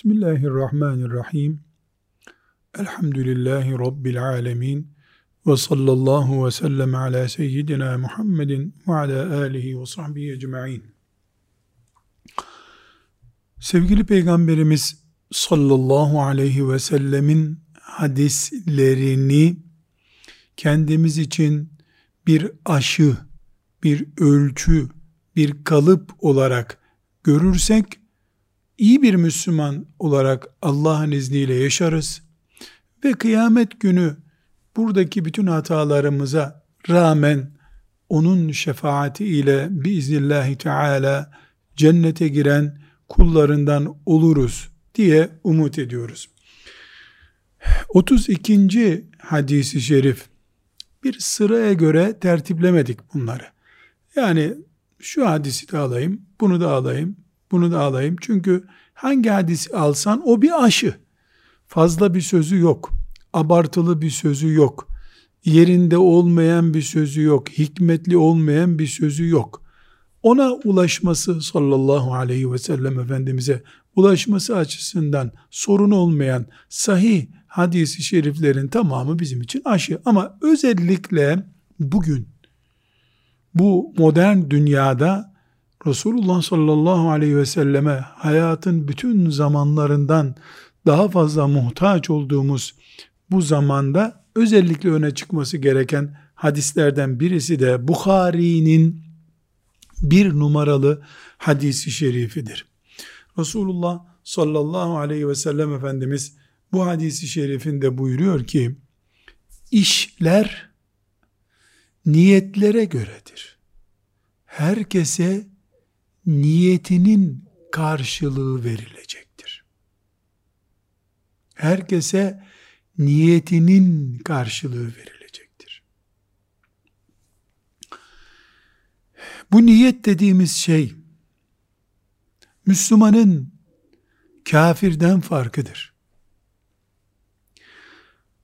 Bismillahirrahmanirrahim. Elhamdülillahi Rabbil alemin. Ve sallallahu ve sellem ala seyyidina Muhammedin ve ala alihi ve sahbihi ecma'in. Sevgili Peygamberimiz sallallahu aleyhi ve sellemin hadislerini kendimiz için bir aşı, bir ölçü, bir kalıp olarak görürsek, iyi bir Müslüman olarak Allah'ın izniyle yaşarız ve kıyamet günü buradaki bütün hatalarımıza rağmen onun şefaati ile biiznillahü teala cennete giren kullarından oluruz diye umut ediyoruz. 32. hadisi şerif bir sıraya göre tertiplemedik bunları. Yani şu hadisi de alayım, bunu da alayım, bunu da alayım. Çünkü hangi hadisi alsan o bir aşı. Fazla bir sözü yok. Abartılı bir sözü yok. Yerinde olmayan bir sözü yok. Hikmetli olmayan bir sözü yok. Ona ulaşması sallallahu aleyhi ve sellem Efendimiz'e ulaşması açısından sorun olmayan sahih hadisi şeriflerin tamamı bizim için aşı. Ama özellikle bugün bu modern dünyada Resulullah sallallahu aleyhi ve selleme hayatın bütün zamanlarından daha fazla muhtaç olduğumuz bu zamanda özellikle öne çıkması gereken hadislerden birisi de Bukhari'nin bir numaralı hadisi şerifidir. Resulullah sallallahu aleyhi ve sellem Efendimiz bu hadisi şerifinde buyuruyor ki işler niyetlere göredir. Herkese niyetinin karşılığı verilecektir. Herkese niyetinin karşılığı verilecektir. Bu niyet dediğimiz şey Müslümanın kafirden farkıdır.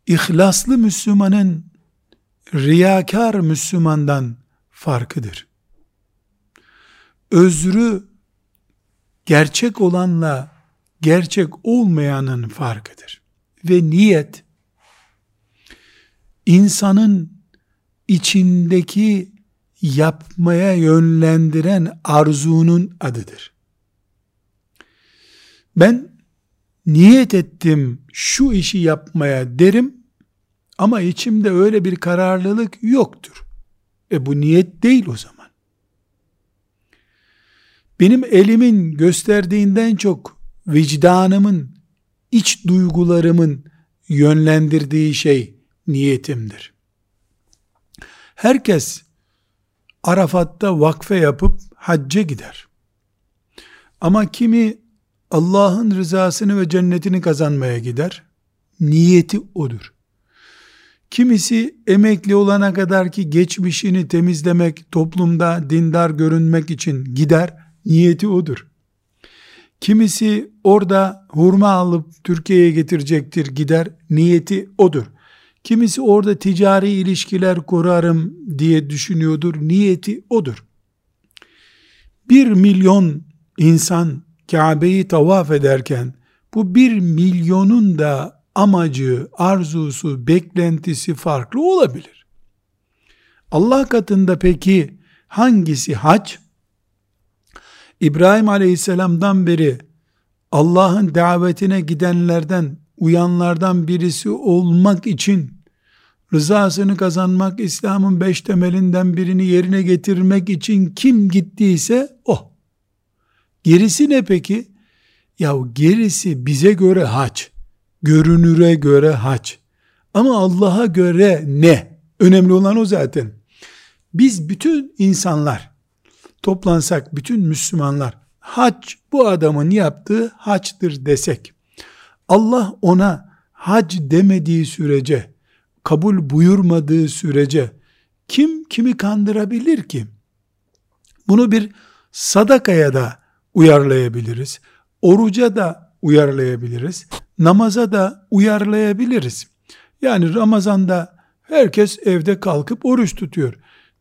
İhlaslı Müslümanın riyakar Müslümandan farkıdır. Özrü gerçek olanla gerçek olmayanın farkıdır. Ve niyet insanın içindeki yapmaya yönlendiren arzunun adıdır. Ben niyet ettim şu işi yapmaya derim ama içimde öyle bir kararlılık yoktur. E bu niyet değil o zaman. Benim elimin gösterdiğinden çok vicdanımın, iç duygularımın yönlendirdiği şey niyetimdir. Herkes Arafat'ta vakfe yapıp hacca gider. Ama kimi Allah'ın rızasını ve cennetini kazanmaya gider. Niyeti odur. Kimisi emekli olana kadar ki geçmişini temizlemek, toplumda dindar görünmek için gider. Niyeti odur. Kimisi orada hurma alıp Türkiye'ye getirecektir gider. Niyeti odur. Kimisi orada ticari ilişkiler kurarım diye düşünüyordur. Niyeti odur. Bir milyon insan Kabe'yi tavaf ederken bu bir milyonun da amacı, arzusu, beklentisi farklı olabilir. Allah katında peki hangisi hac? İbrahim aleyhisselamdan beri Allah'ın davetine gidenlerden, uyanlardan birisi olmak için rızasını kazanmak, İslam'ın beş temelinden birini yerine getirmek için kim gittiyse o. Gerisi ne peki? Ya gerisi bize göre hac. Görünüre göre hac. Ama Allah'a göre ne? Önemli olan o zaten. Biz bütün insanlar toplansak bütün Müslümanlar hac bu adamın yaptığı haçtır desek Allah ona hac demediği sürece kabul buyurmadığı sürece kim kimi kandırabilir ki? Bunu bir sadakaya da uyarlayabiliriz. Oruca da uyarlayabiliriz. Namaza da uyarlayabiliriz. Yani Ramazan'da herkes evde kalkıp oruç tutuyor.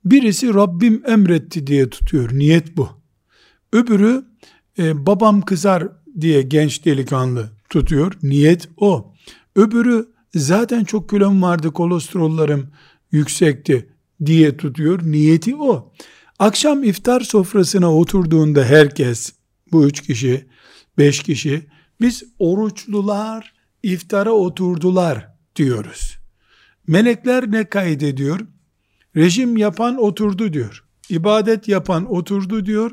Birisi Rabbim emretti diye tutuyor. Niyet bu. Öbürü e, babam kızar diye genç delikanlı tutuyor. Niyet o. Öbürü zaten çok kilom vardı, kolesterollerim yüksekti diye tutuyor. Niyeti o. Akşam iftar sofrasına oturduğunda herkes, bu üç kişi, beş kişi, biz oruçlular iftara oturdular diyoruz. Melekler ne kaydediyor? Rejim yapan oturdu diyor. İbadet yapan oturdu diyor.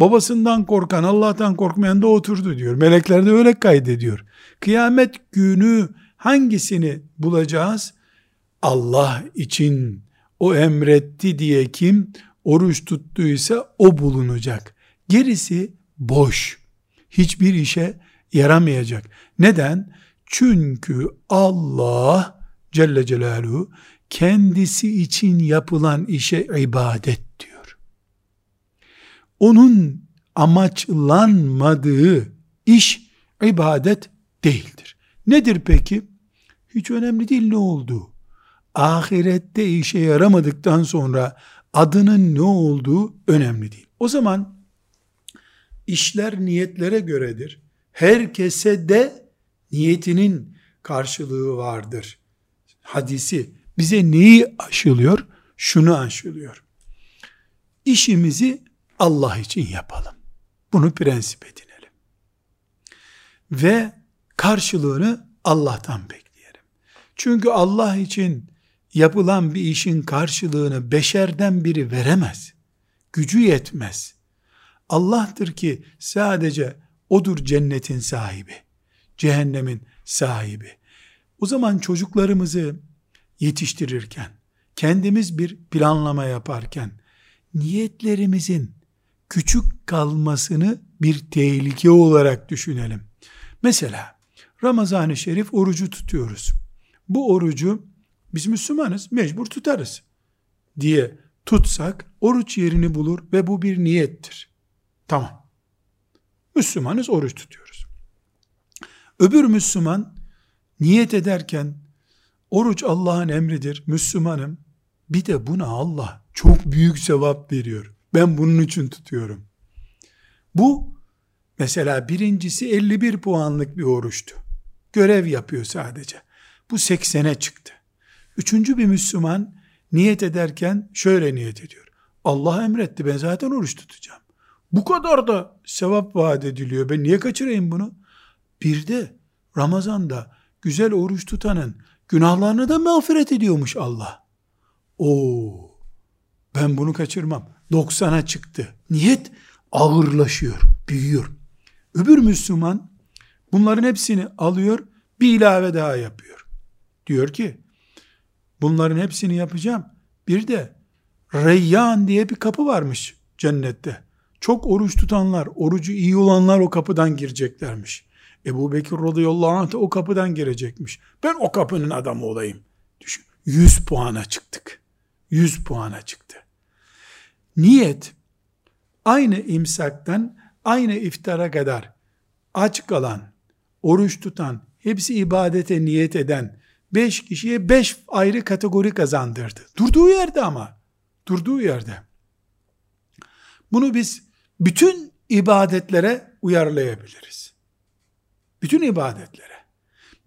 Babasından korkan, Allah'tan korkmayan da oturdu diyor. Melekler de öyle kaydediyor. Kıyamet günü hangisini bulacağız? Allah için o emretti diye kim oruç tuttuysa o bulunacak. Gerisi boş. Hiçbir işe yaramayacak. Neden? Çünkü Allah Celle Celaluhu kendisi için yapılan işe ibadet diyor. Onun amaçlanmadığı iş ibadet değildir. Nedir peki? Hiç önemli değil ne olduğu. Ahirette işe yaramadıktan sonra adının ne olduğu önemli değil. O zaman işler niyetlere göredir. Herkese de niyetinin karşılığı vardır. Hadisi bize neyi aşılıyor? Şunu aşılıyor. İşimizi Allah için yapalım. Bunu prensip edinelim. Ve karşılığını Allah'tan bekleyelim. Çünkü Allah için yapılan bir işin karşılığını beşerden biri veremez. Gücü yetmez. Allah'tır ki sadece odur cennetin sahibi. Cehennemin sahibi. O zaman çocuklarımızı yetiştirirken, kendimiz bir planlama yaparken, niyetlerimizin küçük kalmasını bir tehlike olarak düşünelim. Mesela Ramazan-ı Şerif orucu tutuyoruz. Bu orucu biz Müslümanız mecbur tutarız diye tutsak oruç yerini bulur ve bu bir niyettir. Tamam. Müslümanız oruç tutuyoruz. Öbür Müslüman niyet ederken oruç Allah'ın emridir. Müslümanım. Bir de buna Allah çok büyük sevap veriyor. Ben bunun için tutuyorum. Bu mesela birincisi 51 puanlık bir oruçtu. Görev yapıyor sadece. Bu 80'e çıktı. Üçüncü bir Müslüman niyet ederken şöyle niyet ediyor. Allah emretti ben zaten oruç tutacağım. Bu kadar da sevap vaat ediliyor. Ben niye kaçırayım bunu? Bir de Ramazan'da güzel oruç tutanın günahlarını da mağfiret ediyormuş Allah. Oo, ben bunu kaçırmam. 90'a çıktı. Niyet ağırlaşıyor, büyüyor. Öbür Müslüman bunların hepsini alıyor, bir ilave daha yapıyor. Diyor ki, bunların hepsini yapacağım. Bir de Reyyan diye bir kapı varmış cennette. Çok oruç tutanlar, orucu iyi olanlar o kapıdan gireceklermiş. Ebu Bekir radıyallahu anh o kapıdan girecekmiş. Ben o kapının adamı olayım. Düşün. 100 puana çıktık. 100 puana çıktı. Niyet aynı imsaktan aynı iftara kadar aç kalan, oruç tutan, hepsi ibadete niyet eden beş kişiye beş ayrı kategori kazandırdı. Durduğu yerde ama. Durduğu yerde. Bunu biz bütün ibadetlere uyarlayabiliriz. Bütün ibadetlere.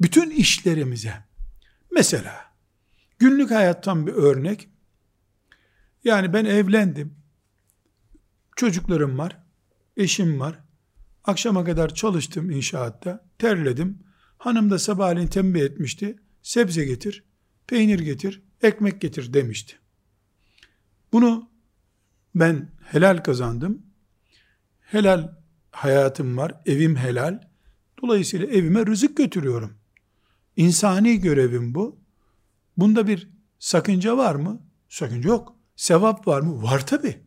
Bütün işlerimize. Mesela günlük hayattan bir örnek. Yani ben evlendim. Çocuklarım var. Eşim var. Akşama kadar çalıştım inşaatta. Terledim. Hanım da sabahleyin tembih etmişti. Sebze getir, peynir getir, ekmek getir demişti. Bunu ben helal kazandım. Helal hayatım var, evim helal. Dolayısıyla evime rızık götürüyorum. İnsani görevim bu. Bunda bir sakınca var mı? Sakınca yok. Sevap var mı? Var tabi.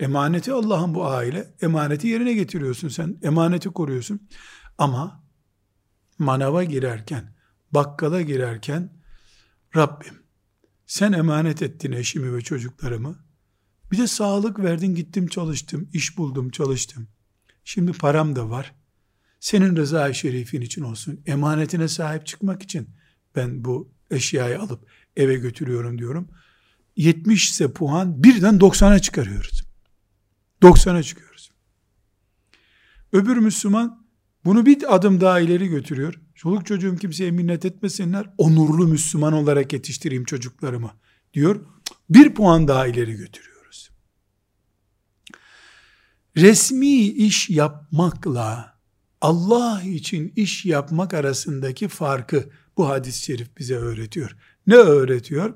Emaneti Allah'ın bu aile. Emaneti yerine getiriyorsun sen. Emaneti koruyorsun. Ama manava girerken, bakkala girerken Rabbim sen emanet ettin eşimi ve çocuklarımı. Bir de sağlık verdin gittim çalıştım, iş buldum çalıştım. Şimdi param da var. Senin rıza şerifin için olsun. Emanetine sahip çıkmak için ben bu eşyayı alıp eve götürüyorum diyorum. 70 ise puan birden 90'a çıkarıyoruz. 90'a çıkıyoruz. Öbür Müslüman Bunu bir adım daha ileri götürüyor. Çoluk çocuğum kimseye minnet etmesinler. Onurlu Müslüman olarak yetiştireyim çocuklarımı diyor. Bir puan daha ileri götürüyoruz. Resmi iş yapmakla Allah için iş yapmak arasındaki farkı bu hadis-i şerif bize öğretiyor. Ne öğretiyor?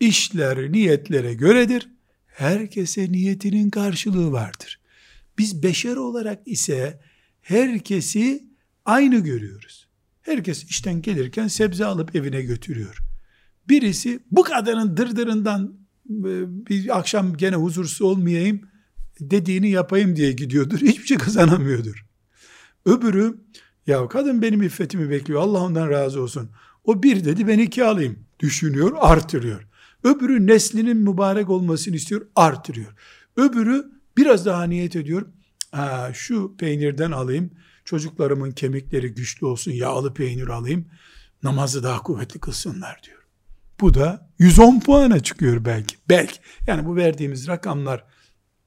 İşler niyetlere göredir. Herkese niyetinin karşılığı vardır. Biz beşer olarak ise herkesi aynı görüyoruz. Herkes işten gelirken sebze alıp evine götürüyor. Birisi bu kadının dırdırından e, bir akşam gene huzursuz olmayayım dediğini yapayım diye gidiyordur. Hiçbir şey kazanamıyordur. Öbürü ya kadın benim iffetimi bekliyor Allah ondan razı olsun. O bir dedi ben iki alayım düşünüyor artırıyor. Öbürü neslinin mübarek olmasını istiyor artırıyor. Öbürü biraz daha niyet ediyor. Ha, şu peynirden alayım çocuklarımın kemikleri güçlü olsun yağlı peynir alayım namazı daha kuvvetli kılsınlar diyor. Bu da 110 puana çıkıyor belki. Belki. Yani bu verdiğimiz rakamlar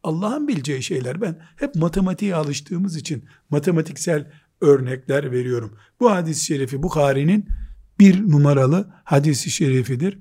Allah'ın bileceği şeyler. Ben hep matematiğe alıştığımız için matematiksel örnekler veriyorum. Bu hadis-i şerifi Bukhari'nin bir numaralı hadisi şerifidir.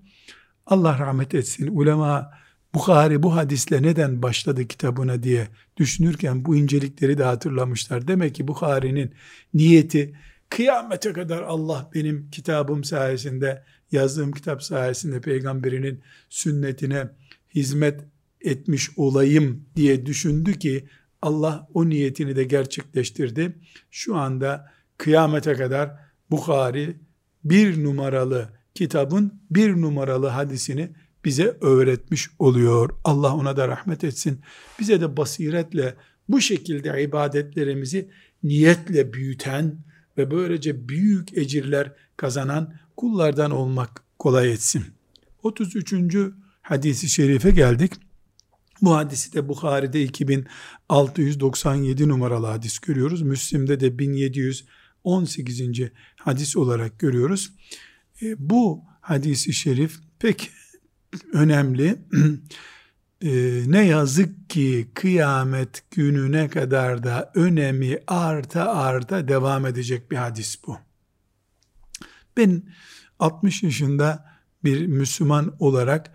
Allah rahmet etsin. Ulema Bukhari bu hadisle neden başladı kitabına diye düşünürken bu incelikleri de hatırlamışlar. Demek ki Bukhari'nin niyeti kıyamete kadar Allah benim kitabım sayesinde, yazdığım kitap sayesinde peygamberinin sünnetine hizmet etmiş olayım diye düşündü ki Allah o niyetini de gerçekleştirdi. Şu anda kıyamete kadar Bukhari bir numaralı kitabın bir numaralı hadisini bize öğretmiş oluyor. Allah ona da rahmet etsin. Bize de basiretle bu şekilde ibadetlerimizi niyetle büyüten ve böylece büyük ecirler kazanan kullardan olmak kolay etsin. 33. hadisi şerife geldik. Bu hadisi de Bukhari'de 2697 numaralı hadis görüyoruz. Müslim'de de 1718. hadis olarak görüyoruz. E, bu hadisi şerif pek önemli. e, ne yazık ki kıyamet gününe kadar da önemi arta arta devam edecek bir hadis bu. Ben 60 yaşında bir Müslüman olarak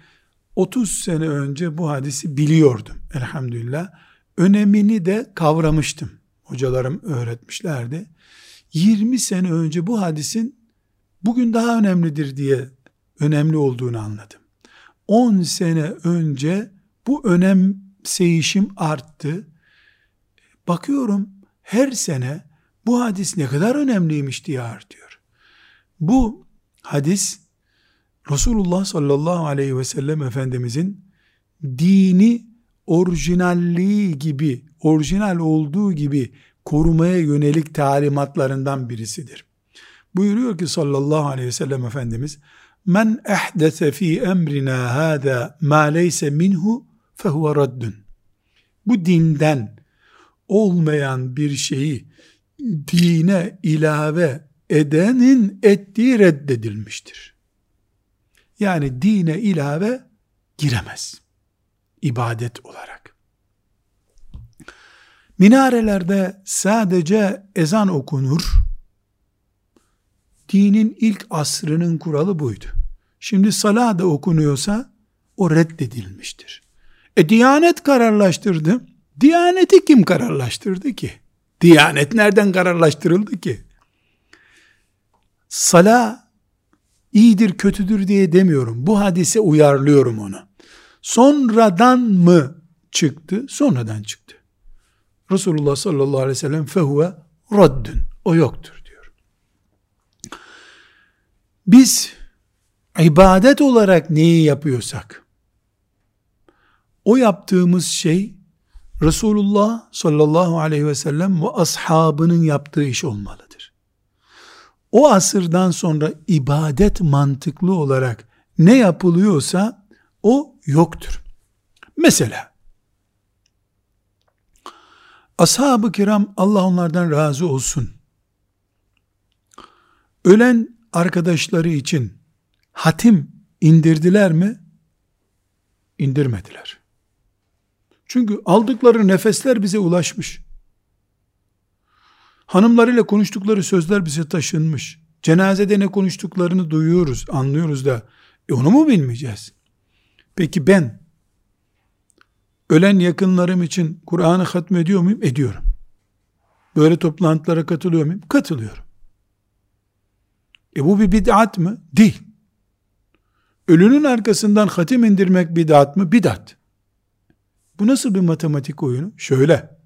30 sene önce bu hadisi biliyordum elhamdülillah. Önemini de kavramıştım. Hocalarım öğretmişlerdi. 20 sene önce bu hadisin bugün daha önemlidir diye önemli olduğunu anladım. 10 sene önce bu önemseyişim arttı. Bakıyorum her sene bu hadis ne kadar önemliymiş diye artıyor. Bu hadis Resulullah sallallahu aleyhi ve sellem Efendimizin dini orijinalliği gibi, orijinal olduğu gibi korumaya yönelik talimatlarından birisidir. Buyuruyor ki sallallahu aleyhi ve sellem Efendimiz, Men ehdese fi emrina hâdâ mâ leyse minhu fehuve raddun. Bu dinden olmayan bir şeyi dine ilave edenin ettiği reddedilmiştir. Yani dine ilave giremez. İbadet olarak. Minarelerde sadece ezan okunur. Dinin ilk asrının kuralı buydu. Şimdi salah da okunuyorsa o reddedilmiştir. E Diyanet kararlaştırdı. Diyaneti kim kararlaştırdı ki? Diyanet nereden kararlaştırıldı ki? Salah iyidir kötüdür diye demiyorum. Bu hadise uyarlıyorum onu. Sonradan mı çıktı? Sonradan çıktı. Resulullah sallallahu aleyhi ve sellem fehuve raddün. O yoktur diyor. Biz ibadet olarak neyi yapıyorsak o yaptığımız şey Resulullah sallallahu aleyhi ve sellem ve ashabının yaptığı iş olmalıdır. O asırdan sonra ibadet mantıklı olarak ne yapılıyorsa o yoktur. Mesela ashab-ı kiram Allah onlardan razı olsun. Ölen arkadaşları için hatim indirdiler mi? İndirmediler. Çünkü aldıkları nefesler bize ulaşmış. Hanımlarıyla konuştukları sözler bize taşınmış. Cenazede ne konuştuklarını duyuyoruz, anlıyoruz da e onu mu bilmeyeceğiz? Peki ben ölen yakınlarım için Kur'an'ı hatmediyor muyum? Ediyorum. Böyle toplantılara katılıyor muyum? Katılıyorum. E bu bir bid'at mı? Değil. Ölünün arkasından hatim indirmek bid'at mı? Bid'at. Bu nasıl bir matematik oyunu? Şöyle.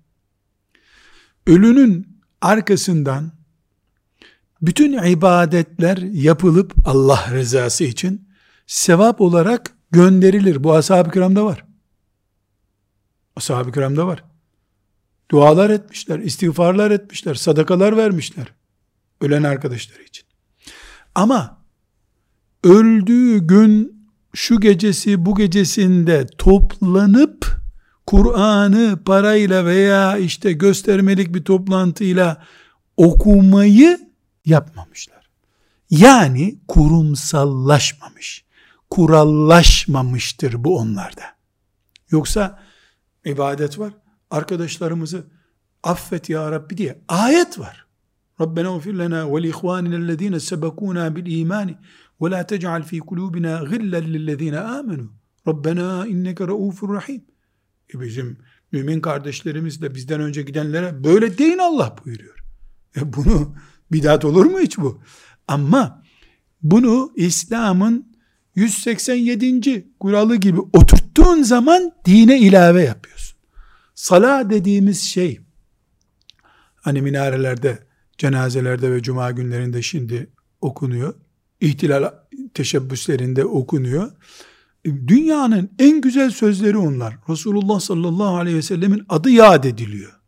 Ölünün arkasından bütün ibadetler yapılıp Allah rızası için sevap olarak gönderilir. Bu ashab-ı kiramda var. Ashab-ı kiramda var. Dualar etmişler, istiğfarlar etmişler, sadakalar vermişler. Ölen arkadaşları için. Ama öldüğü gün şu gecesi bu gecesinde toplanıp Kur'an'ı parayla veya işte göstermelik bir toplantıyla okumayı yapmamışlar. Yani kurumsallaşmamış, kurallaşmamıştır bu onlarda. Yoksa ibadet var. Arkadaşlarımızı affet ya Rabbi diye ayet var. Rabbena ufir lena ve li ihvanina ellezine sebekuna bil imani ve la tec'al fi kulubina gillen lillezine amenu. Rabbena inneke raufur rahim. Bizim mümin kardeşlerimiz de bizden önce gidenlere böyle deyin Allah buyuruyor. E bunu bidat olur mu hiç bu? Ama bunu İslam'ın 187. kuralı gibi oturttuğun zaman dine ilave yapıyorsun. Sala dediğimiz şey hani minarelerde, cenazelerde ve cuma günlerinde şimdi okunuyor. İhtilal teşebbüslerinde okunuyor. Dünyanın en güzel sözleri onlar. Resulullah sallallahu aleyhi ve sellemin adı yad ediliyor.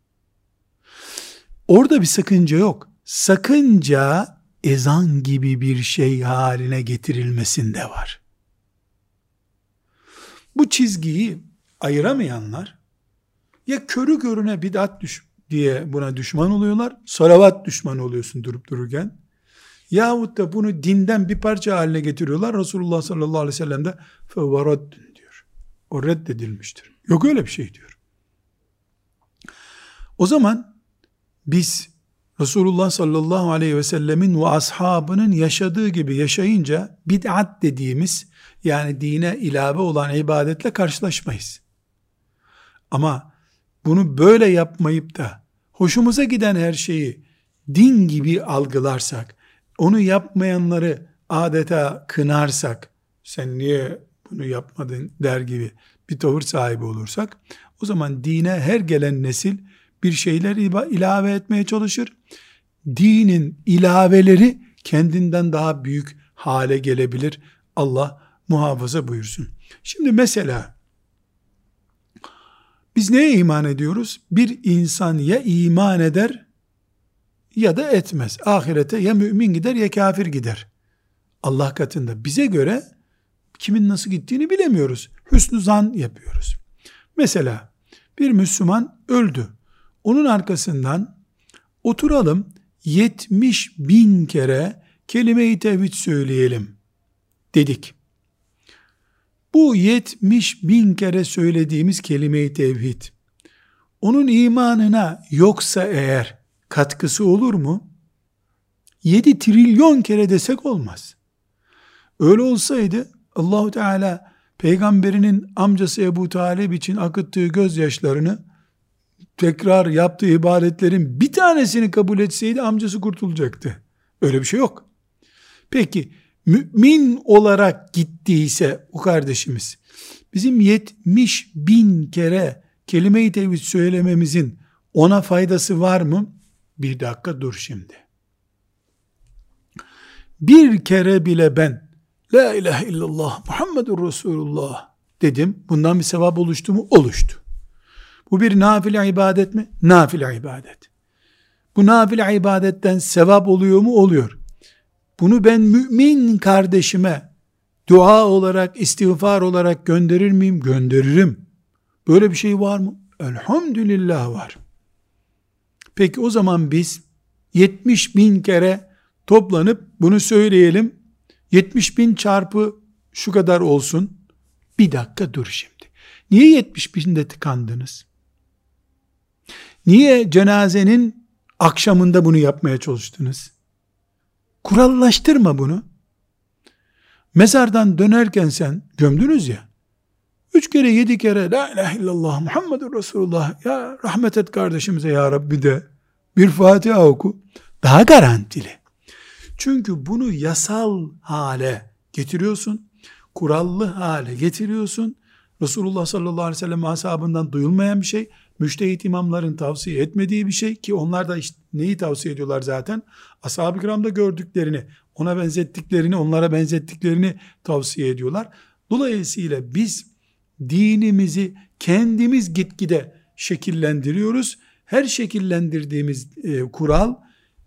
Orada bir sakınca yok. Sakınca ezan gibi bir şey haline getirilmesinde var. Bu çizgiyi ayıramayanlar ya körü körüne bidat düş diye buna düşman oluyorlar. Salavat düşmanı oluyorsun durup dururken. Yahut da bunu dinden bir parça haline getiriyorlar. Resulullah sallallahu aleyhi ve sellem de fevvaraddün diyor. O reddedilmiştir. Yok öyle bir şey diyor. O zaman biz Resulullah sallallahu aleyhi ve sellemin ve ashabının yaşadığı gibi yaşayınca bid'at dediğimiz yani dine ilave olan ibadetle karşılaşmayız. Ama bunu böyle yapmayıp da hoşumuza giden her şeyi din gibi algılarsak, onu yapmayanları adeta kınarsak, sen niye bunu yapmadın der gibi bir tavır sahibi olursak, o zaman dine her gelen nesil bir şeyler ilave etmeye çalışır. Dinin ilaveleri kendinden daha büyük hale gelebilir. Allah muhafaza buyursun. Şimdi mesela biz neye iman ediyoruz? Bir insan ya iman eder ya da etmez. Ahirete ya mümin gider ya kafir gider. Allah katında. Bize göre kimin nasıl gittiğini bilemiyoruz. Hüsnü zan yapıyoruz. Mesela bir Müslüman öldü. Onun arkasından oturalım 70 bin kere kelime-i tevhid söyleyelim dedik. Bu 70 bin kere söylediğimiz kelime-i tevhid, onun imanına yoksa eğer katkısı olur mu? 7 trilyon kere desek olmaz. Öyle olsaydı Allahu Teala peygamberinin amcası Ebu Talib için akıttığı gözyaşlarını tekrar yaptığı ibadetlerin bir tanesini kabul etseydi amcası kurtulacaktı. Öyle bir şey yok. Peki mümin olarak gittiyse o kardeşimiz bizim 70 bin kere kelime-i tevhid söylememizin ona faydası var mı? Bir dakika dur şimdi. Bir kere bile ben La ilahe illallah Muhammedur Resulullah dedim. Bundan bir sevap oluştu mu? Oluştu. Bu bir nafile ibadet mi? Nafile ibadet. Bu nafile ibadetten sevap oluyor mu? Oluyor. Bunu ben mümin kardeşime dua olarak, istiğfar olarak gönderir miyim? Gönderirim. Böyle bir şey var mı? Elhamdülillah var. Peki o zaman biz 70 bin kere toplanıp bunu söyleyelim. 70 bin çarpı şu kadar olsun. Bir dakika dur şimdi. Niye 70 binde tıkandınız? Niye cenazenin akşamında bunu yapmaya çalıştınız? Kurallaştırma bunu. Mezardan dönerken sen gömdünüz ya, üç kere yedi kere la ilahe illallah Muhammedur Resulullah ya rahmet et kardeşimize ya Rabbi de bir Fatiha oku. Daha garantili. Çünkü bunu yasal hale getiriyorsun. Kurallı hale getiriyorsun. Resulullah sallallahu aleyhi ve sellem ashabından duyulmayan bir şey. Müştehit imamların tavsiye etmediği bir şey ki onlar da işte neyi tavsiye ediyorlar zaten? Ashab-ı kiramda gördüklerini, ona benzettiklerini, onlara benzettiklerini tavsiye ediyorlar. Dolayısıyla biz dinimizi kendimiz gitgide şekillendiriyoruz. Her şekillendirdiğimiz e, kural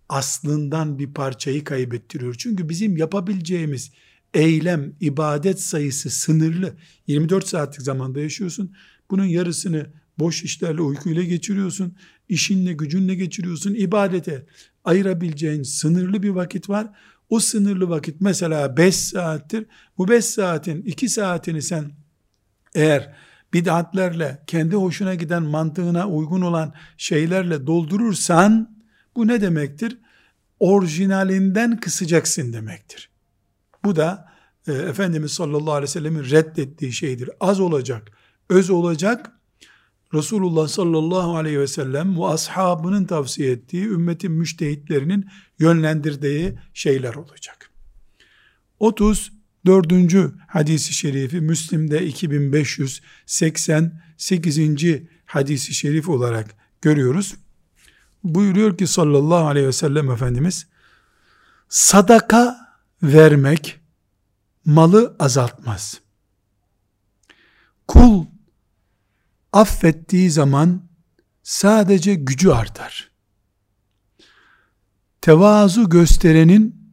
aslından bir parçayı kaybettiriyor. Çünkü bizim yapabileceğimiz eylem, ibadet sayısı sınırlı. 24 saatlik zamanda yaşıyorsun. Bunun yarısını boş işlerle, uykuyla geçiriyorsun. İşinle, gücünle geçiriyorsun. İbadete ayırabileceğin sınırlı bir vakit var. O sınırlı vakit mesela 5 saattir. Bu 5 saatin 2 saatini sen eğer bid'atlerle, kendi hoşuna giden mantığına uygun olan şeylerle doldurursan bu ne demektir? Orijinalinden kısacaksın demektir. Bu da e, Efendimiz sallallahu aleyhi ve sellemin reddettiği şeydir. Az olacak, öz olacak. Resulullah sallallahu aleyhi ve sellem ve ashabının tavsiye ettiği ümmetin müştehitlerinin yönlendirdiği şeyler olacak. 34. hadisi şerifi Müslim'de 2588. hadisi şerif olarak görüyoruz. Buyuruyor ki sallallahu aleyhi ve sellem Efendimiz sadaka vermek malı azaltmaz. Kul affettiği zaman sadece gücü artar. Tevazu gösterenin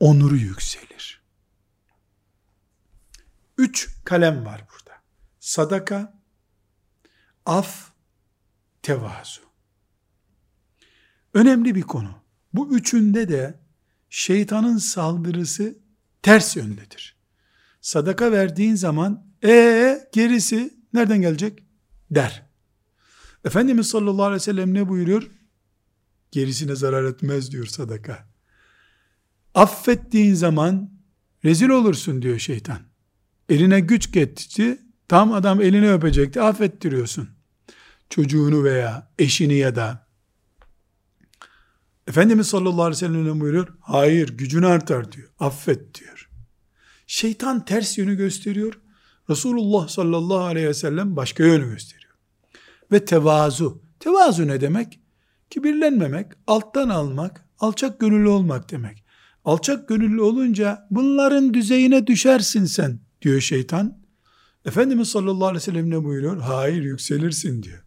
onuru yükselir. Üç kalem var burada. Sadaka, af, tevazu. Önemli bir konu. Bu üçünde de şeytanın saldırısı ters yöndedir. Sadaka verdiğin zaman ee gerisi nereden gelecek? der. Efendimiz sallallahu aleyhi ve sellem ne buyuruyor? Gerisine zarar etmez diyor sadaka. Affettiğin zaman rezil olursun diyor şeytan. Eline güç geçti, tam adam elini öpecekti, affettiriyorsun. Çocuğunu veya eşini ya da Efendimiz sallallahu aleyhi ve sellem buyuruyor. Hayır gücün artar diyor. Affet diyor. Şeytan ters yönü gösteriyor. Resulullah sallallahu aleyhi ve sellem başka yönü gösteriyor. Ve tevazu. Tevazu ne demek? Kibirlenmemek, alttan almak, alçak gönüllü olmak demek. Alçak gönüllü olunca bunların düzeyine düşersin sen diyor şeytan. Efendimiz sallallahu aleyhi ve sellem ne buyuruyor? Hayır yükselirsin diyor.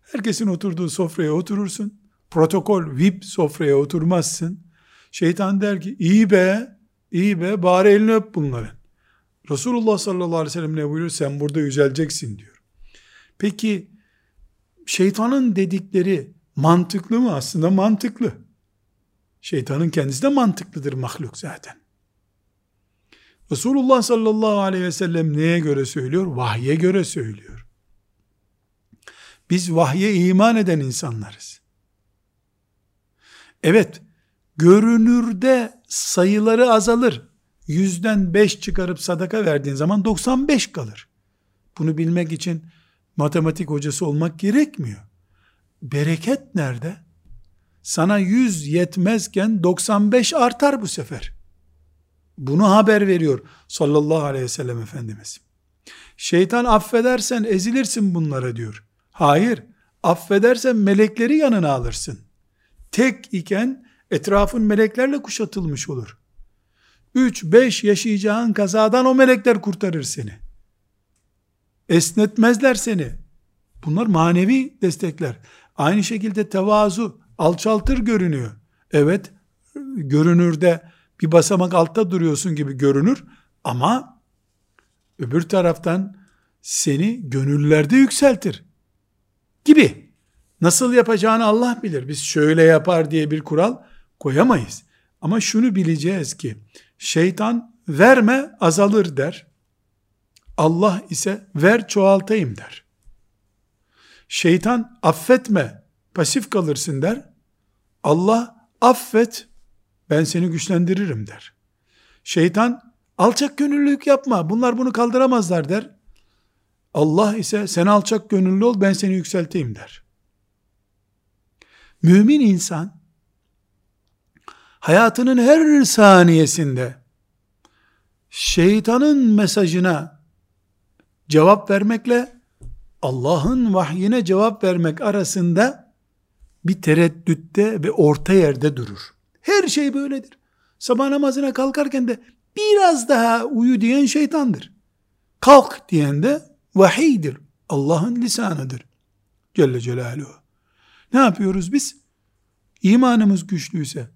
Herkesin oturduğu sofraya oturursun protokol, VIP sofraya oturmazsın. Şeytan der ki iyi be, iyi be bari elini öp bunların. Resulullah sallallahu aleyhi ve sellem ne buyuruyor? Sen burada yüceleceksin diyor. Peki şeytanın dedikleri mantıklı mı? Aslında mantıklı. Şeytanın kendisi de mantıklıdır mahluk zaten. Resulullah sallallahu aleyhi ve sellem neye göre söylüyor? Vahye göre söylüyor. Biz vahye iman eden insanlarız. Evet, görünürde sayıları azalır. Yüzden beş çıkarıp sadaka verdiğin zaman 95 kalır. Bunu bilmek için matematik hocası olmak gerekmiyor. Bereket nerede? Sana 100 yetmezken 95 artar bu sefer. Bunu haber veriyor sallallahu aleyhi ve sellem Efendimiz. Şeytan affedersen ezilirsin bunlara diyor. Hayır, affedersen melekleri yanına alırsın tek iken etrafın meleklerle kuşatılmış olur. 3-5 yaşayacağın kazadan o melekler kurtarır seni. Esnetmezler seni. Bunlar manevi destekler. Aynı şekilde tevazu alçaltır görünüyor. Evet, görünürde bir basamak altta duruyorsun gibi görünür ama öbür taraftan seni gönüllerde yükseltir gibi. Nasıl yapacağını Allah bilir. Biz şöyle yapar diye bir kural koyamayız. Ama şunu bileceğiz ki şeytan verme azalır der. Allah ise ver çoğaltayım der. Şeytan affetme pasif kalırsın der. Allah affet ben seni güçlendiririm der. Şeytan alçak gönüllülük yapma bunlar bunu kaldıramazlar der. Allah ise sen alçak gönüllü ol ben seni yükselteyim der. Mümin insan hayatının her saniyesinde şeytanın mesajına cevap vermekle Allah'ın vahyine cevap vermek arasında bir tereddütte ve orta yerde durur. Her şey böyledir. Sabah namazına kalkarken de biraz daha uyu diyen şeytandır. Kalk diyen de vahiydir. Allah'ın lisanıdır. Celle Celaluhu. Ne yapıyoruz biz? İmanımız güçlüyse,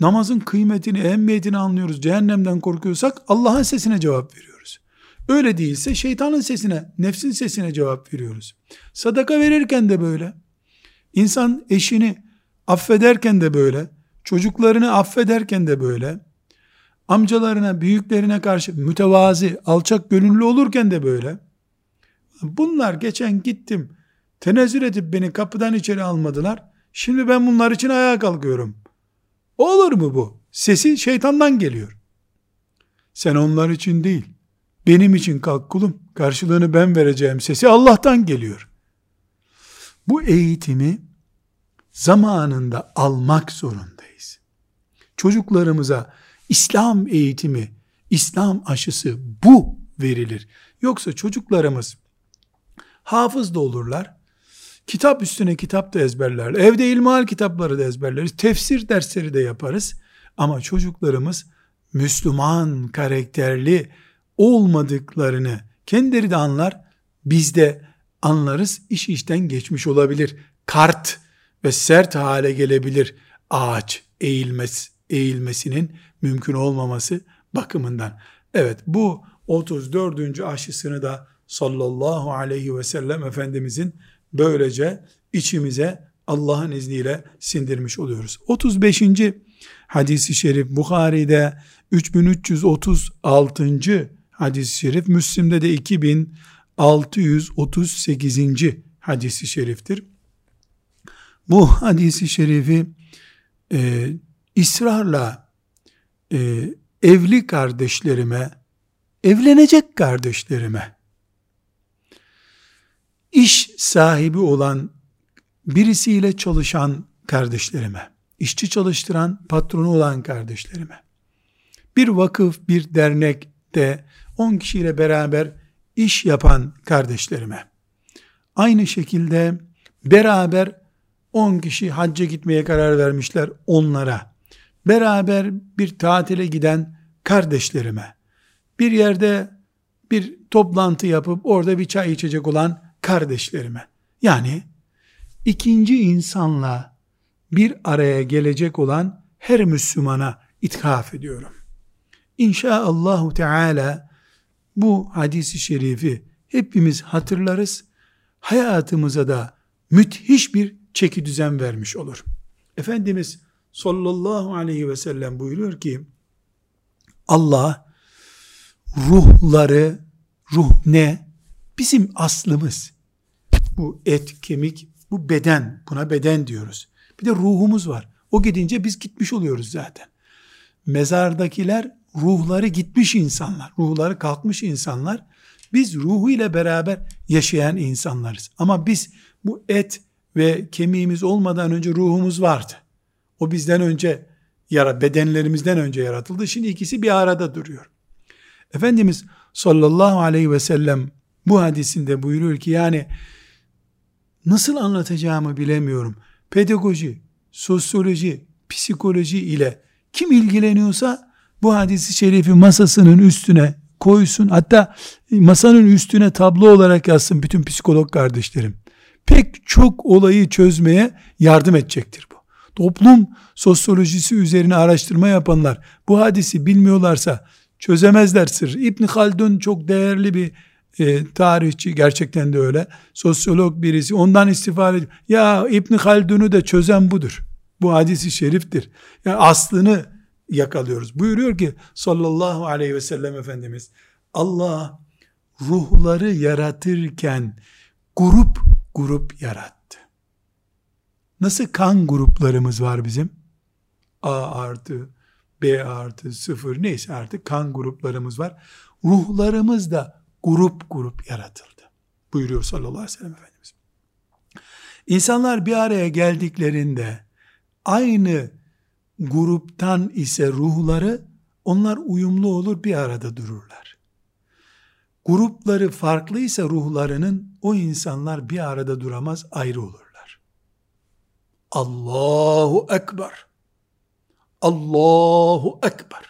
namazın kıymetini, ehemmiyetini anlıyoruz, cehennemden korkuyorsak Allah'ın sesine cevap veriyoruz. Öyle değilse şeytanın sesine, nefsin sesine cevap veriyoruz. Sadaka verirken de böyle. İnsan eşini affederken de böyle. Çocuklarını affederken de böyle. Amcalarına, büyüklerine karşı mütevazi, alçak gönüllü olurken de böyle. Bunlar geçen gittim. Tenezzül edip beni kapıdan içeri almadılar. Şimdi ben bunlar için ayağa kalkıyorum. Olur mu bu? Sesi şeytandan geliyor. Sen onlar için değil, benim için kalk kulum, karşılığını ben vereceğim sesi Allah'tan geliyor. Bu eğitimi zamanında almak zorundayız. Çocuklarımıza İslam eğitimi, İslam aşısı bu verilir. Yoksa çocuklarımız hafız da olurlar, kitap üstüne kitap da ezberlerler, evde ilmihal kitapları da ezberleriz, tefsir dersleri de yaparız. Ama çocuklarımız Müslüman karakterli olmadıklarını kendileri de anlar, biz de anlarız, iş işten geçmiş olabilir. Kart ve sert hale gelebilir ağaç eğilmez, eğilmesinin mümkün olmaması bakımından. Evet bu 34. aşısını da sallallahu aleyhi ve sellem Efendimizin böylece içimize Allah'ın izniyle sindirmiş oluyoruz. 35. hadisi şerif Bukhari'de 3336. hadis-i şerif Müslim'de de 2638. hadisi şeriftir. Bu hadisi şerifi e, ısrarla e, evli kardeşlerime, evlenecek kardeşlerime, iş sahibi olan birisiyle çalışan kardeşlerime, işçi çalıştıran patronu olan kardeşlerime, bir vakıf, bir dernekte 10 kişiyle beraber iş yapan kardeşlerime, aynı şekilde beraber 10 kişi hacca gitmeye karar vermişler onlara, beraber bir tatile giden kardeşlerime, bir yerde bir toplantı yapıp orada bir çay içecek olan kardeşlerime, yani ikinci insanla bir araya gelecek olan her Müslümana ithaf ediyorum. İnşaallahu Teala bu hadisi şerifi hepimiz hatırlarız. Hayatımıza da müthiş bir çeki düzen vermiş olur. Efendimiz sallallahu aleyhi ve sellem buyuruyor ki Allah ruhları ruh ne? Bizim aslımız. Bu et, kemik, bu beden. Buna beden diyoruz. Bir de ruhumuz var. O gidince biz gitmiş oluyoruz zaten. Mezardakiler ruhları gitmiş insanlar. Ruhları kalkmış insanlar. Biz ruhu ile beraber yaşayan insanlarız. Ama biz bu et ve kemiğimiz olmadan önce ruhumuz vardı. O bizden önce yara bedenlerimizden önce yaratıldı. Şimdi ikisi bir arada duruyor. Efendimiz sallallahu aleyhi ve sellem bu hadisinde buyuruyor ki yani nasıl anlatacağımı bilemiyorum. Pedagoji, sosyoloji, psikoloji ile kim ilgileniyorsa bu hadisi şerifi masasının üstüne koysun. Hatta masanın üstüne tablo olarak yazsın bütün psikolog kardeşlerim. Pek çok olayı çözmeye yardım edecektir. Toplum sosyolojisi üzerine araştırma yapanlar bu hadisi bilmiyorlarsa çözemezler sır. İbn Haldun çok değerli bir e, tarihçi gerçekten de öyle. Sosyolog birisi ondan istifade ediyor. Ya İbn Haldun'u da çözen budur. Bu hadisi şeriftir. Yani aslını yakalıyoruz. Buyuruyor ki sallallahu aleyhi ve sellem Efendimiz Allah ruhları yaratırken grup grup yarattı. Nasıl kan gruplarımız var bizim? A artı, B artı, sıfır neyse artık kan gruplarımız var. Ruhlarımız da grup grup yaratıldı. Buyuruyor sallallahu aleyhi ve sellem Efendimiz. İnsanlar bir araya geldiklerinde aynı gruptan ise ruhları onlar uyumlu olur bir arada dururlar. Grupları farklıysa ruhlarının o insanlar bir arada duramaz ayrı olurlar. Allahu Ekber. Allahu Ekber.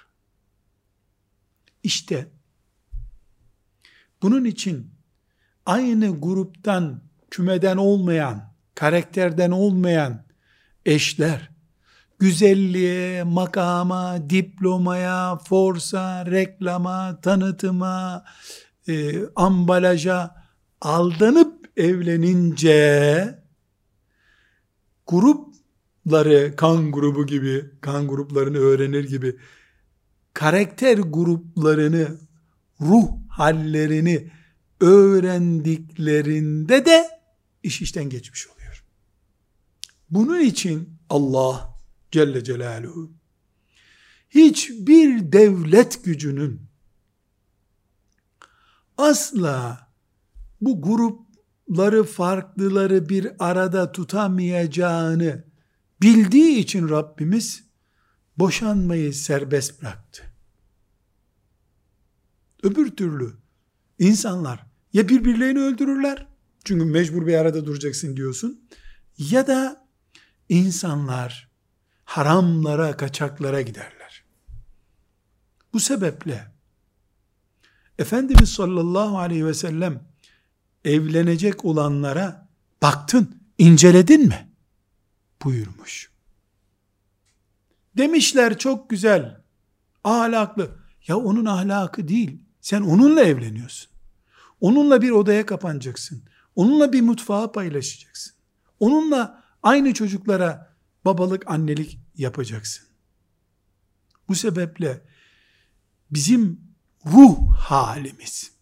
İşte bunun için aynı gruptan, kümeden olmayan, karakterden olmayan eşler, güzelliğe, makama, diplomaya, forsa, reklama, tanıtıma, e, ambalaja aldanıp evlenince grupları kan grubu gibi, kan gruplarını öğrenir gibi karakter gruplarını, ruh hallerini öğrendiklerinde de iş işten geçmiş oluyor. Bunun için Allah Celle Celaluhu hiçbir devlet gücünün asla bu grupları farklıları bir arada tutamayacağını bildiği için Rabbimiz boşanmayı serbest bıraktı. Öbür türlü insanlar ya birbirlerini öldürürler çünkü mecbur bir arada duracaksın diyorsun ya da insanlar haramlara, kaçaklara giderler. Bu sebeple Efendimiz sallallahu aleyhi ve sellem evlenecek olanlara baktın, inceledin mi? buyurmuş. Demişler çok güzel, ahlaklı. Ya onun ahlakı değil, sen onunla evleniyorsun. Onunla bir odaya kapanacaksın. Onunla bir mutfağı paylaşacaksın. Onunla aynı çocuklara babalık, annelik yapacaksın. Bu sebeple bizim ruh halimiz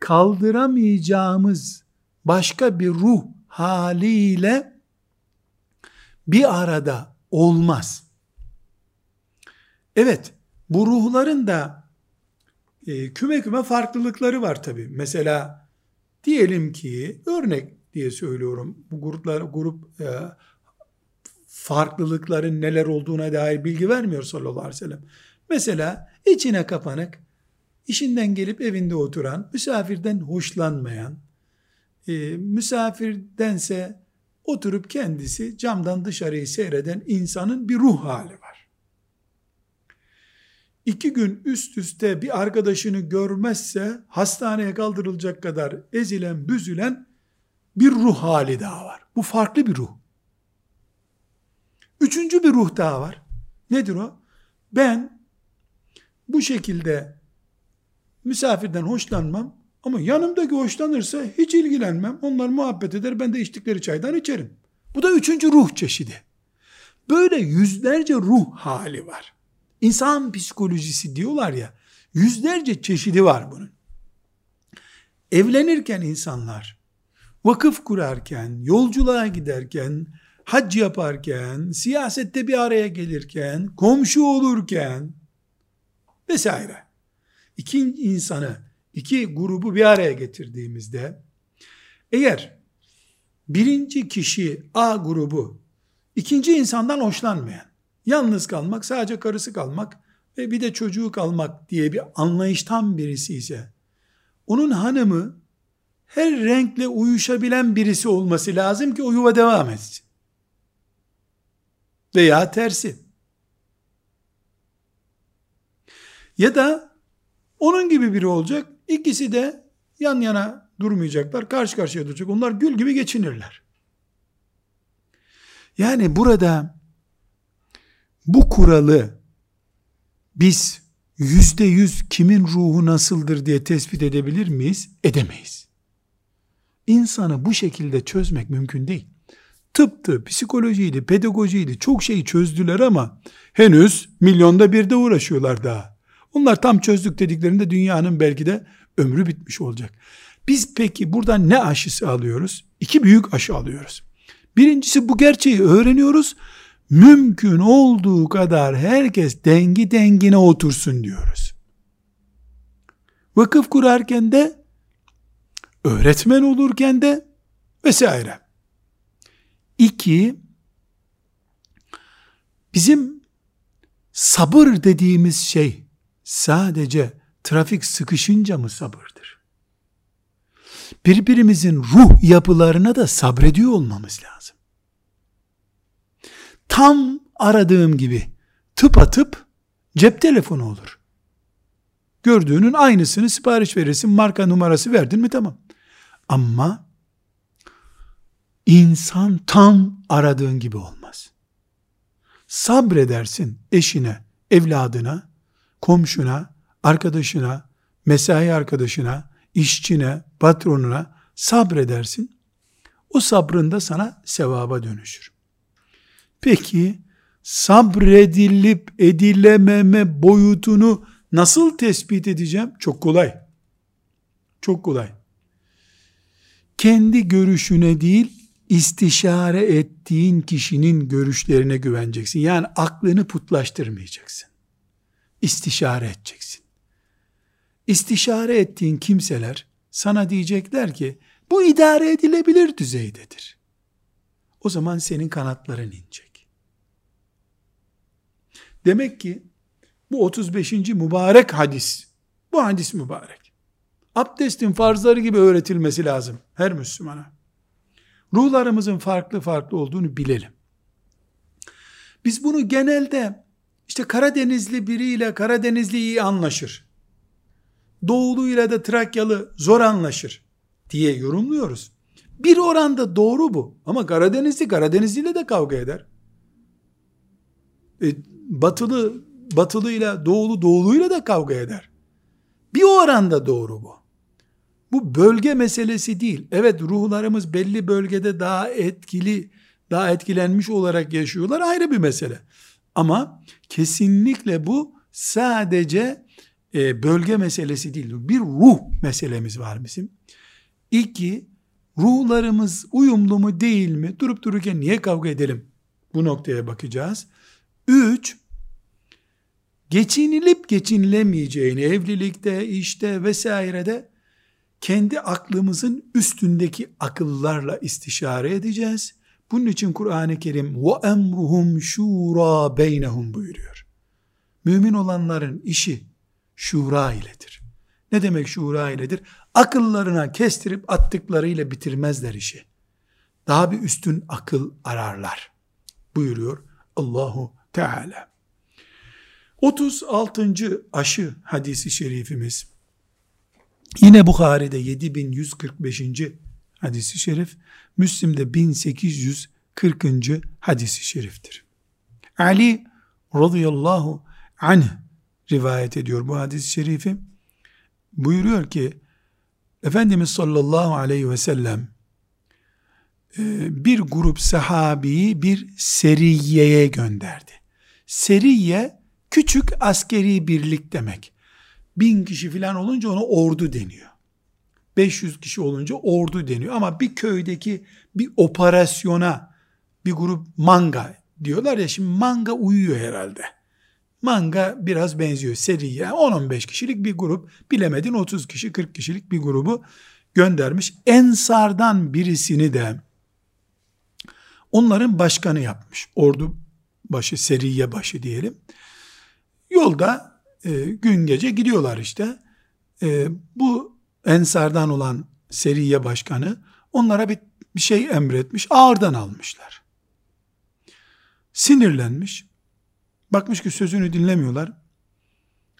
kaldıramayacağımız başka bir ruh haliyle bir arada olmaz. Evet, bu ruhların da e, küme küme farklılıkları var tabi. Mesela diyelim ki örnek diye söylüyorum. Bu gruplar grup e, farklılıkların neler olduğuna dair bilgi vermiyor sallallahu aleyhi ve sellem. Mesela içine kapanık, işinden gelip evinde oturan, misafirden hoşlanmayan, e, misafirdense oturup kendisi camdan dışarıyı seyreden insanın bir ruh hali var. İki gün üst üste bir arkadaşını görmezse hastaneye kaldırılacak kadar ezilen, büzülen bir ruh hali daha var. Bu farklı bir ruh. Üçüncü bir ruh daha var. Nedir o? Ben bu şekilde misafirden hoşlanmam ama yanımdaki hoşlanırsa hiç ilgilenmem. Onlar muhabbet eder ben de içtikleri çaydan içerim. Bu da üçüncü ruh çeşidi. Böyle yüzlerce ruh hali var. İnsan psikolojisi diyorlar ya, yüzlerce çeşidi var bunun. Evlenirken insanlar, vakıf kurarken, yolculuğa giderken, hac yaparken, siyasette bir araya gelirken, komşu olurken vesaire. İki insanı, iki grubu bir araya getirdiğimizde eğer birinci kişi A grubu ikinci insandan hoşlanmayan, yalnız kalmak, sadece karısı kalmak ve bir de çocuğu kalmak diye bir anlayıştan birisi ise onun hanımı her renkle uyuşabilen birisi olması lazım ki o yuva devam etsin. Veya tersi. Ya da onun gibi biri olacak. İkisi de yan yana durmayacaklar. Karşı karşıya duracak. Onlar gül gibi geçinirler. Yani burada bu kuralı biz yüzde yüz kimin ruhu nasıldır diye tespit edebilir miyiz? Edemeyiz. İnsanı bu şekilde çözmek mümkün değil. Tıptı, psikolojiydi, pedagojiydi çok şeyi çözdüler ama henüz milyonda birde uğraşıyorlar daha. Onlar tam çözdük dediklerinde dünyanın belki de ömrü bitmiş olacak. Biz peki buradan ne aşısı alıyoruz? İki büyük aşı alıyoruz. Birincisi bu gerçeği öğreniyoruz. Mümkün olduğu kadar herkes dengi dengine otursun diyoruz. Vakıf kurarken de öğretmen olurken de vesaire. İki, bizim sabır dediğimiz şey sadece trafik sıkışınca mı sabırdır? Birbirimizin ruh yapılarına da sabrediyor olmamız lazım. Tam aradığım gibi tıp atıp cep telefonu olur. Gördüğünün aynısını sipariş verirsin, marka numarası verdin mi tamam. Ama insan tam aradığın gibi olmaz. Sabredersin eşine, evladına, komşuna, arkadaşına, mesai arkadaşına, işçine, patronuna sabredersin. O sabrın da sana sevaba dönüşür. Peki sabredilip edilememe boyutunu nasıl tespit edeceğim? Çok kolay. Çok kolay. Kendi görüşüne değil, istişare ettiğin kişinin görüşlerine güveneceksin. Yani aklını putlaştırmayacaksın. İstişare edeceksin. İstişare ettiğin kimseler sana diyecekler ki bu idare edilebilir düzeydedir. O zaman senin kanatların inecek. Demek ki bu 35. mübarek hadis. Bu hadis mübarek. Abdestin farzları gibi öğretilmesi lazım her Müslümana. Ruhlarımızın farklı farklı olduğunu bilelim. Biz bunu genelde işte Karadenizli biriyle Karadenizli iyi anlaşır. Doğulu ile de Trakyalı zor anlaşır diye yorumluyoruz. Bir oranda doğru bu. Ama Karadenizli Karadenizli ile de kavga eder. E, batılı batılıyla doğulu doğuluyla da kavga eder. Bir oranda doğru bu. Bu bölge meselesi değil. Evet ruhlarımız belli bölgede daha etkili, daha etkilenmiş olarak yaşıyorlar ayrı bir mesele. Ama kesinlikle bu sadece e, bölge meselesi değil. Bir ruh meselemiz var bizim. İki, ruhlarımız uyumlu mu değil mi? Durup dururken niye kavga edelim? Bu noktaya bakacağız. Üç, geçinilip geçinilemeyeceğini evlilikte, işte vesairede kendi aklımızın üstündeki akıllarla istişare edeceğiz. Bunun için Kur'an-ı Kerim ve emruhum şura beynehum buyuruyor. Mümin olanların işi şura iledir. Ne demek şura iledir? Akıllarına kestirip attıklarıyla bitirmezler işi. Daha bir üstün akıl ararlar. Buyuruyor Allahu Teala. 36. aşı hadisi şerifimiz yine Bukhari'de 7145. hadisi şerif Müslim'de 1840. hadisi şeriftir. Ali radıyallahu anh rivayet ediyor bu hadis-i şerifi. Buyuruyor ki Efendimiz sallallahu aleyhi ve sellem e, bir grup sahabiyi bir seriyeye gönderdi. Seriye küçük askeri birlik demek. Bin kişi falan olunca ona ordu deniyor. 500 kişi olunca ordu deniyor. Ama bir köydeki bir operasyona bir grup manga diyorlar ya şimdi manga uyuyor herhalde. Manga biraz benziyor seriye. 10-15 kişilik bir grup bilemedin 30 kişi 40 kişilik bir grubu göndermiş. Ensardan birisini de onların başkanı yapmış. Ordu başı, seriye başı diyelim. Yolda e, gün gece gidiyorlar işte. E, bu Ensardan olan seriye başkanı onlara bir, bir şey emretmiş. Ağırdan almışlar. Sinirlenmiş. Bakmış ki sözünü dinlemiyorlar.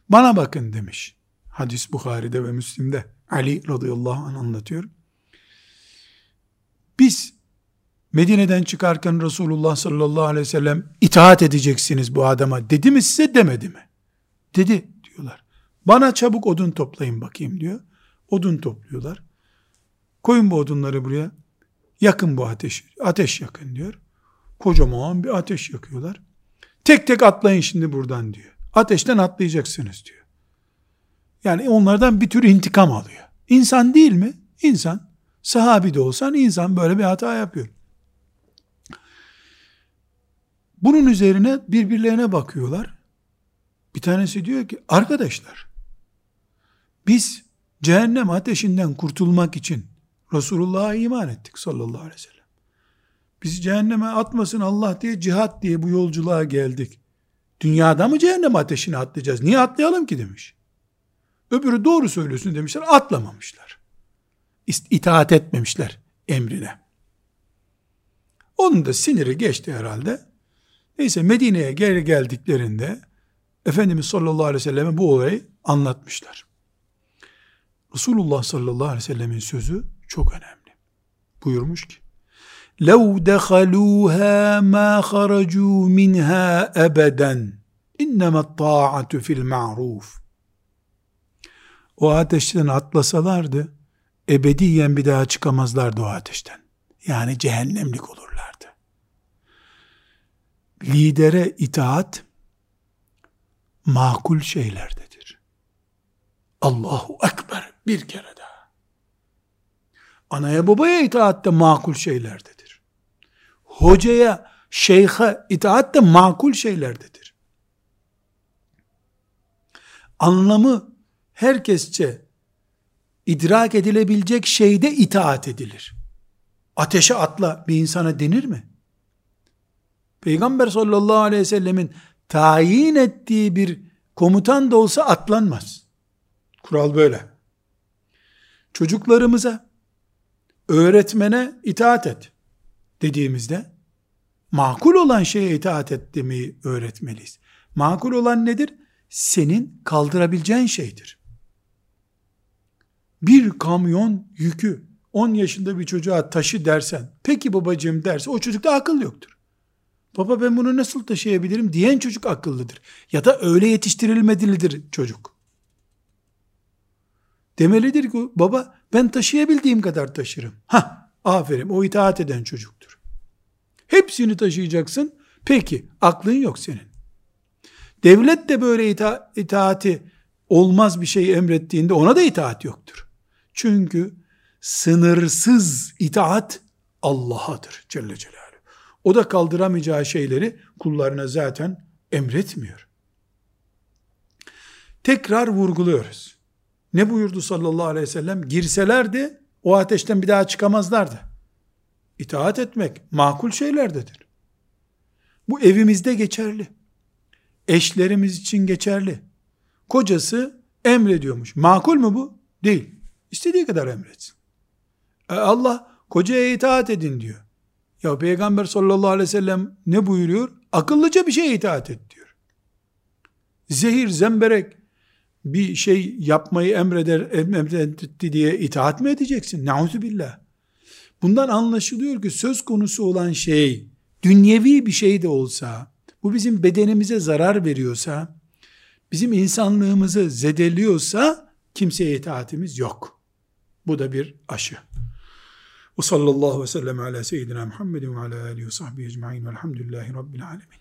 Bana bakın demiş. Hadis Bukhari'de ve Müslim'de Ali radıyallahu anh anlatıyor. Biz Medine'den çıkarken Resulullah sallallahu aleyhi ve sellem itaat edeceksiniz bu adama dedi mi size demedi mi? Dedi diyorlar. Bana çabuk odun toplayın bakayım diyor. Odun topluyorlar. Koyun bu odunları buraya. Yakın bu ateş. Ateş yakın diyor. Kocaman bir ateş yakıyorlar. Tek tek atlayın şimdi buradan diyor. Ateşten atlayacaksınız diyor. Yani onlardan bir tür intikam alıyor. İnsan değil mi? İnsan, sahabi de olsan insan böyle bir hata yapıyor. Bunun üzerine birbirlerine bakıyorlar. Bir tanesi diyor ki arkadaşlar biz cehennem ateşinden kurtulmak için Resulullah'a iman ettik sallallahu aleyhi ve sellem. Biz cehenneme atmasın Allah diye cihat diye bu yolculuğa geldik. Dünyada mı cehennem ateşine atlayacağız? Niye atlayalım ki demiş. Öbürü doğru söylüyorsun demişler. Atlamamışlar. İtaat etmemişler emrine. Onun da siniri geçti herhalde. Neyse Medine'ye geri geldiklerinde Efendimiz sallallahu aleyhi ve selleme bu olayı anlatmışlar. Resulullah sallallahu aleyhi ve sellemin sözü çok önemli. Buyurmuş ki, لَوْ دَخَلُوهَا مَا خَرَجُوا مِنْهَا أَبَدًا اِنَّمَا الطَّاعَةُ فِي الْمَعْرُوفِ O ateşten atlasalardı, ebediyen bir daha çıkamazlardı o ateşten. Yani cehennemlik olurlardı. Lidere itaat, makul şeylerdedir. Allahu Ekber bir kere daha. Anaya babaya itaat de makul şeylerdedir. Hocaya, şeyhe itaat de makul şeylerdedir. Anlamı herkesçe idrak edilebilecek şeyde itaat edilir. Ateşe atla bir insana denir mi? Peygamber sallallahu aleyhi ve sellemin tayin ettiği bir komutan da olsa atlanmaz. Kural böyle. Çocuklarımıza, öğretmene itaat et dediğimizde, makul olan şeye itaat et demeyi öğretmeliyiz. Makul olan nedir? Senin kaldırabileceğin şeydir. Bir kamyon yükü 10 yaşında bir çocuğa taşı dersen, peki babacığım derse o çocukta akıl yoktur. Baba ben bunu nasıl taşıyabilirim diyen çocuk akıllıdır. Ya da öyle yetiştirilmelidir çocuk. Demelidir ki baba ben taşıyabildiğim kadar taşırım. Ha, aferin o itaat eden çocuktur. Hepsini taşıyacaksın. Peki aklın yok senin. Devlet de böyle ita itaati olmaz bir şey emrettiğinde ona da itaat yoktur. Çünkü sınırsız itaat Allah'adır Celle Celaluhu. O da kaldıramayacağı şeyleri kullarına zaten emretmiyor. Tekrar vurguluyoruz. Ne buyurdu sallallahu aleyhi ve sellem? Girselerdi o ateşten bir daha çıkamazlardı. İtaat etmek makul şeylerdedir. Bu evimizde geçerli. Eşlerimiz için geçerli. Kocası emrediyormuş. Makul mu bu? Değil. İstediği kadar emretsin. E Allah kocaya itaat edin diyor. Ya Peygamber sallallahu aleyhi ve sellem ne buyuruyor? Akıllıca bir şeye itaat et diyor. Zehir, zemberek bir şey yapmayı emreder, emretti diye itaat mı edeceksin? Nauzu billah. Bundan anlaşılıyor ki söz konusu olan şey dünyevi bir şey de olsa, bu bizim bedenimize zarar veriyorsa, bizim insanlığımızı zedeliyorsa kimseye itaatimiz yok. Bu da bir aşı. Ve sallallahu ve sellem ala seyyidina Muhammedin ve ala alihi ve sahbihi ecma'in velhamdülillahi rabbil alemin.